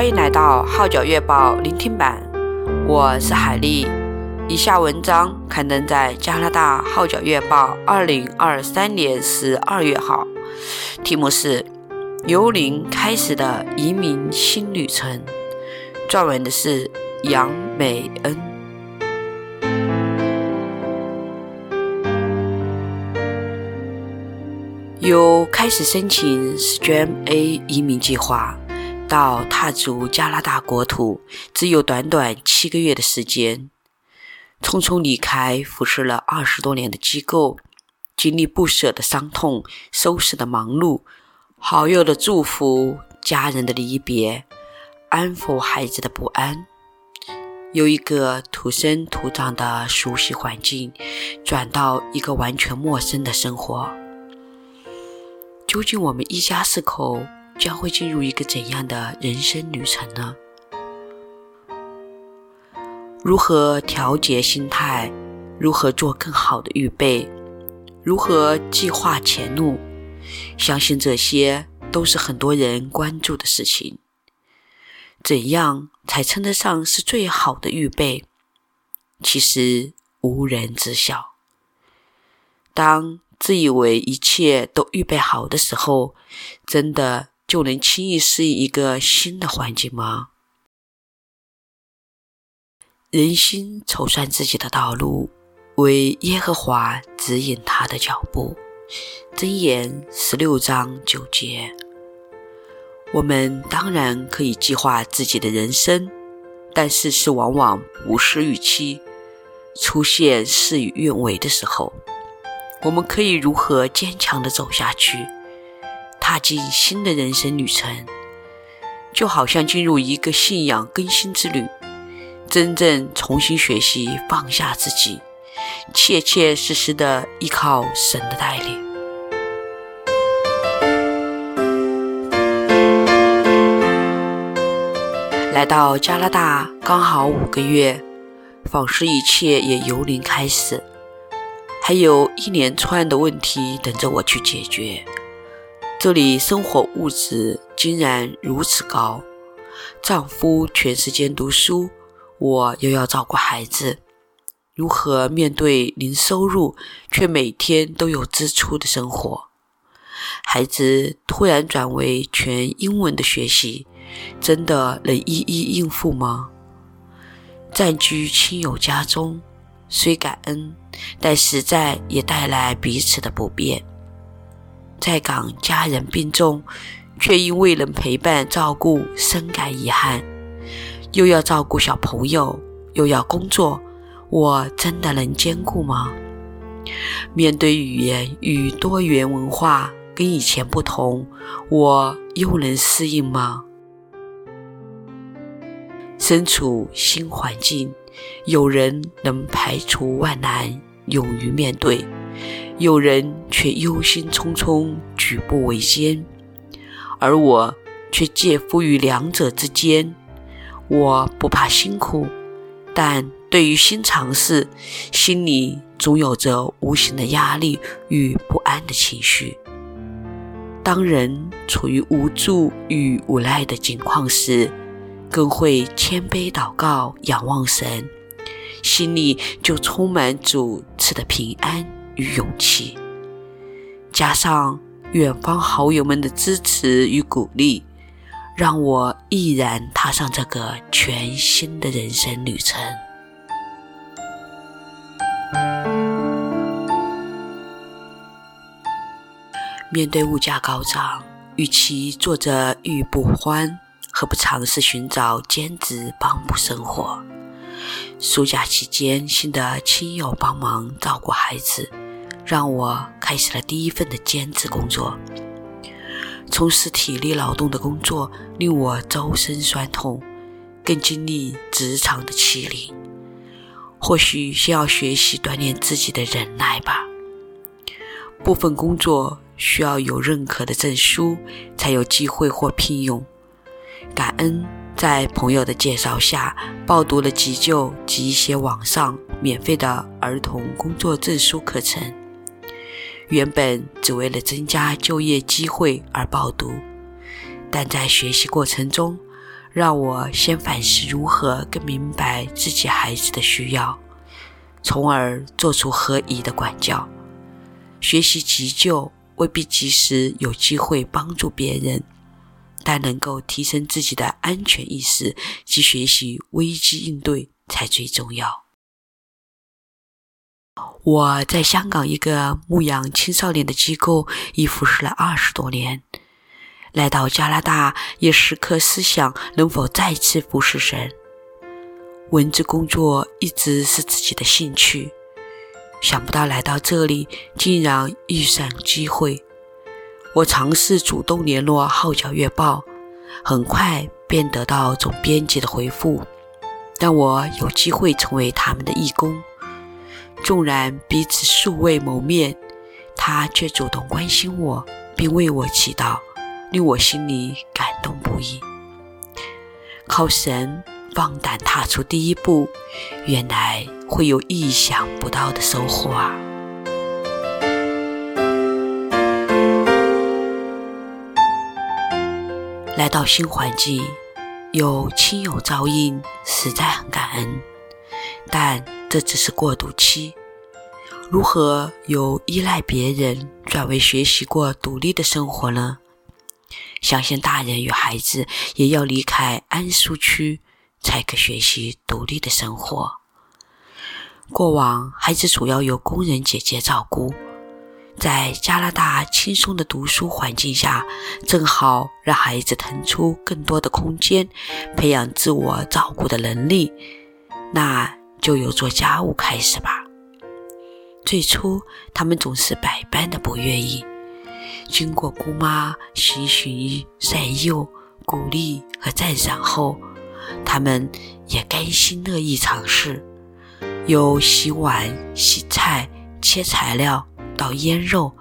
欢迎来到《号角月报》聆听版，我是海丽。以下文章刊登在加拿大《号角月报》二零二三年十二月号，题目是《由零开始的移民新旅程》，撰文的是杨美恩。由开始申请 STEM A 移民计划。到踏足加拿大国土，只有短短七个月的时间。匆匆离开服侍了二十多年的机构，经历不舍的伤痛，收拾的忙碌，好友的祝福，家人的离别，安抚孩子的不安，由一个土生土长的熟悉环境，转到一个完全陌生的生活。究竟我们一家四口，将会进入一个怎样的人生旅程呢？如何调节心态？如何做更好的预备？如何计划前路？相信这些都是很多人关注的事情。怎样才称得上是最好的预备？其实无人知晓。当自以为一切都预备好的时候，真的，就能轻易适应一个新的环境吗？人心筹算自己的道路，为耶和华指引他的脚步。箴言十六章九节。我们当然可以计划自己的人生，但事实往往不是预期，出现事与愿违的时候，我们可以如何坚强的走下去？踏进新的人生旅程，就好像进入一个信仰更新之旅，真正重新学习放下自己，切切实实的依靠神的带领。来到加拿大刚好五个月，仿似一切也由零开始，还有一连串的问题等着我去解决。这里生活物质竟然如此高，丈夫全时间读书，我又要照顾孩子，如何面对零收入却每天都有支出的生活？孩子突然转为全英文的学习，真的能一一应付吗？暂居亲友家中，虽感恩，但实在也带来彼此的不便。在港家人病重，却因未能陪伴照顾深感遗憾，又要照顾小朋友，又要工作，我真的能兼顾吗？面对语言与多元文化跟以前不同，我又能适应吗？身处新环境，有人能排除万难，勇于面对。有人却忧心忡忡，举步维艰，而我却介乎于两者之间。我不怕辛苦，但对于新尝试，心里总有着无形的压力与不安的情绪。当人处于无助与无奈的境况时，更会谦卑祷告，仰望神，心里就充满主赐的平安。与勇气，加上远方好友们的支持与鼓励，让我毅然踏上这个全新的人生旅程。面对物价高涨，与其坐着郁不欢，何不尝试寻找兼职帮补生活？暑假期间，新的亲友帮忙照顾孩子。让我开始了第一份的兼职工作。从事体力劳动的工作令我周身酸痛，更经历职场的欺凌。或许先要学习锻炼自己的忍耐吧。部分工作需要有认可的证书，才有机会获聘用。感恩在朋友的介绍下，报读了急救及一些网上免费的儿童工作证书课程。原本只为了增加就业机会而报读，但在学习过程中，让我先反思如何更明白自己孩子的需要，从而做出合宜的管教。学习急救未必及时有机会帮助别人，但能够提升自己的安全意识及学习危机应对才最重要。我在香港一个牧养青少年的机构已服侍了二十多年，来到加拿大也时刻思想能否再次服侍神。文字工作一直是自己的兴趣，想不到来到这里竟然遇上机会。我尝试主动联络《号角月报》，很快便得到总编辑的回复，让我有机会成为他们的义工。纵然彼此素未谋面，他却主动关心我，并为我祈祷，令我心里感动不已。靠神放胆踏出第一步，原来会有意想不到的收获啊！来到新环境，有亲友照应，实在很感恩。但这只是过渡期，如何由依赖别人转为学习过独立的生活呢？相信大人与孩子也要离开安舒区，才可学习独立的生活。过往孩子主要由工人姐姐照顾，在加拿大轻松的读书环境下，正好让孩子腾出更多的空间，培养自我照顾的能力。那。就由做家务开始吧。最初，他们总是百般的不愿意。经过姑妈循循善诱、鼓励和赞赏后，他们也甘心乐意尝试。有洗碗、洗菜、切材料到腌肉，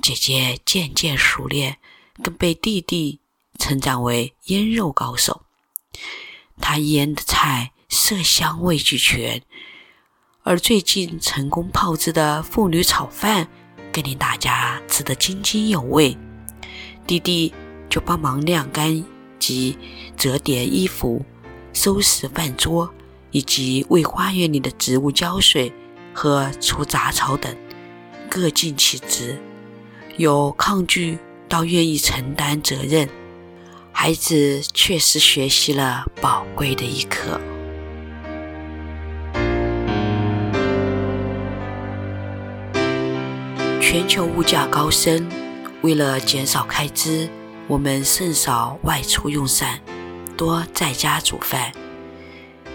姐姐渐渐熟练，更被弟弟称赞为腌肉高手。她腌的菜，色香味俱全，而最近成功炮制的妇女炒饭更令大家吃得津津有味。弟弟就帮忙晾干及折叠衣服、收拾饭桌，以及为花园里的植物浇水和除杂草等，各尽其职。由抗拒到愿意承担责任，孩子确实学习了宝贵的一课。全球物价高升，为了减少开支，我们甚少外出用膳，多在家煮饭。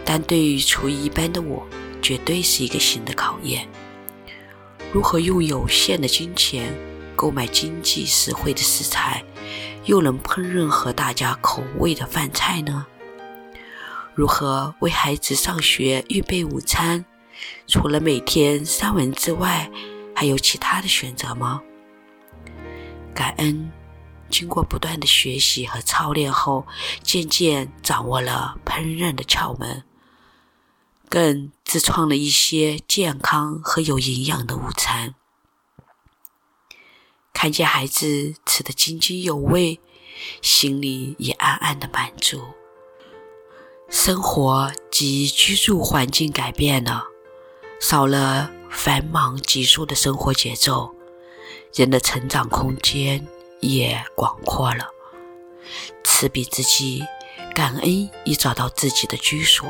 但对于厨艺一般的我，绝对是一个新的考验。如何用有限的金钱购买经济实惠的食材，又能烹饪合大家口味的饭菜呢？如何为孩子上学预备午餐？除了每天三文之外，还有其他的选择吗？感恩，经过不断的学习和操练后，渐渐掌握了烹饪的窍门，更自创了一些健康和有营养的午餐。看见孩子吃得津津有味，心里也暗暗的满足。生活及居住环境改变了，少了。繁忙急速的生活节奏，人的成长空间也广阔了。赐彼之际，感恩已找到自己的居所，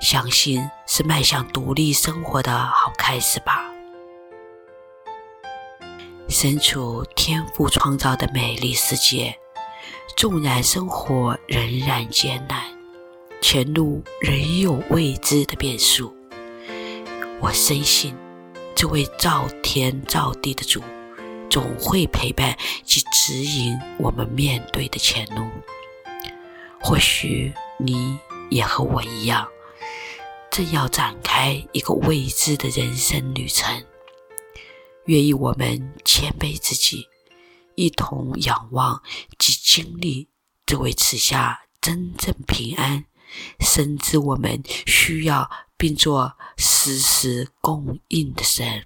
相信是迈向独立生活的好开始吧。身处天赋创造的美丽世界，纵然生活仍然艰难，前路仍有未知的变数。我深信，这位造天造地的主，总会陪伴及指引我们面对的前路。或许你也和我一样，正要展开一个未知的人生旅程。愿意我们谦卑自己，一同仰望及经历这位赐下真正平安，深知我们需要。并做时时供应的神。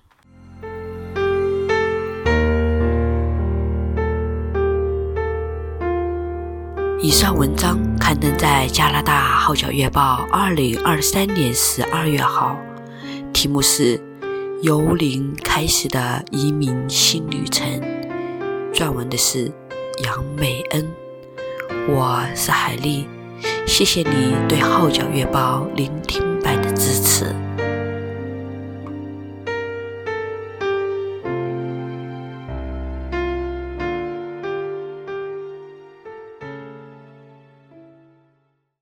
以上文章刊登在加拿大《号角月报》二零二三年十二月号，题目是《由零开始的移民新旅程》，撰文的是杨美恩。我是海丽，谢谢你对《号角月报》聆听。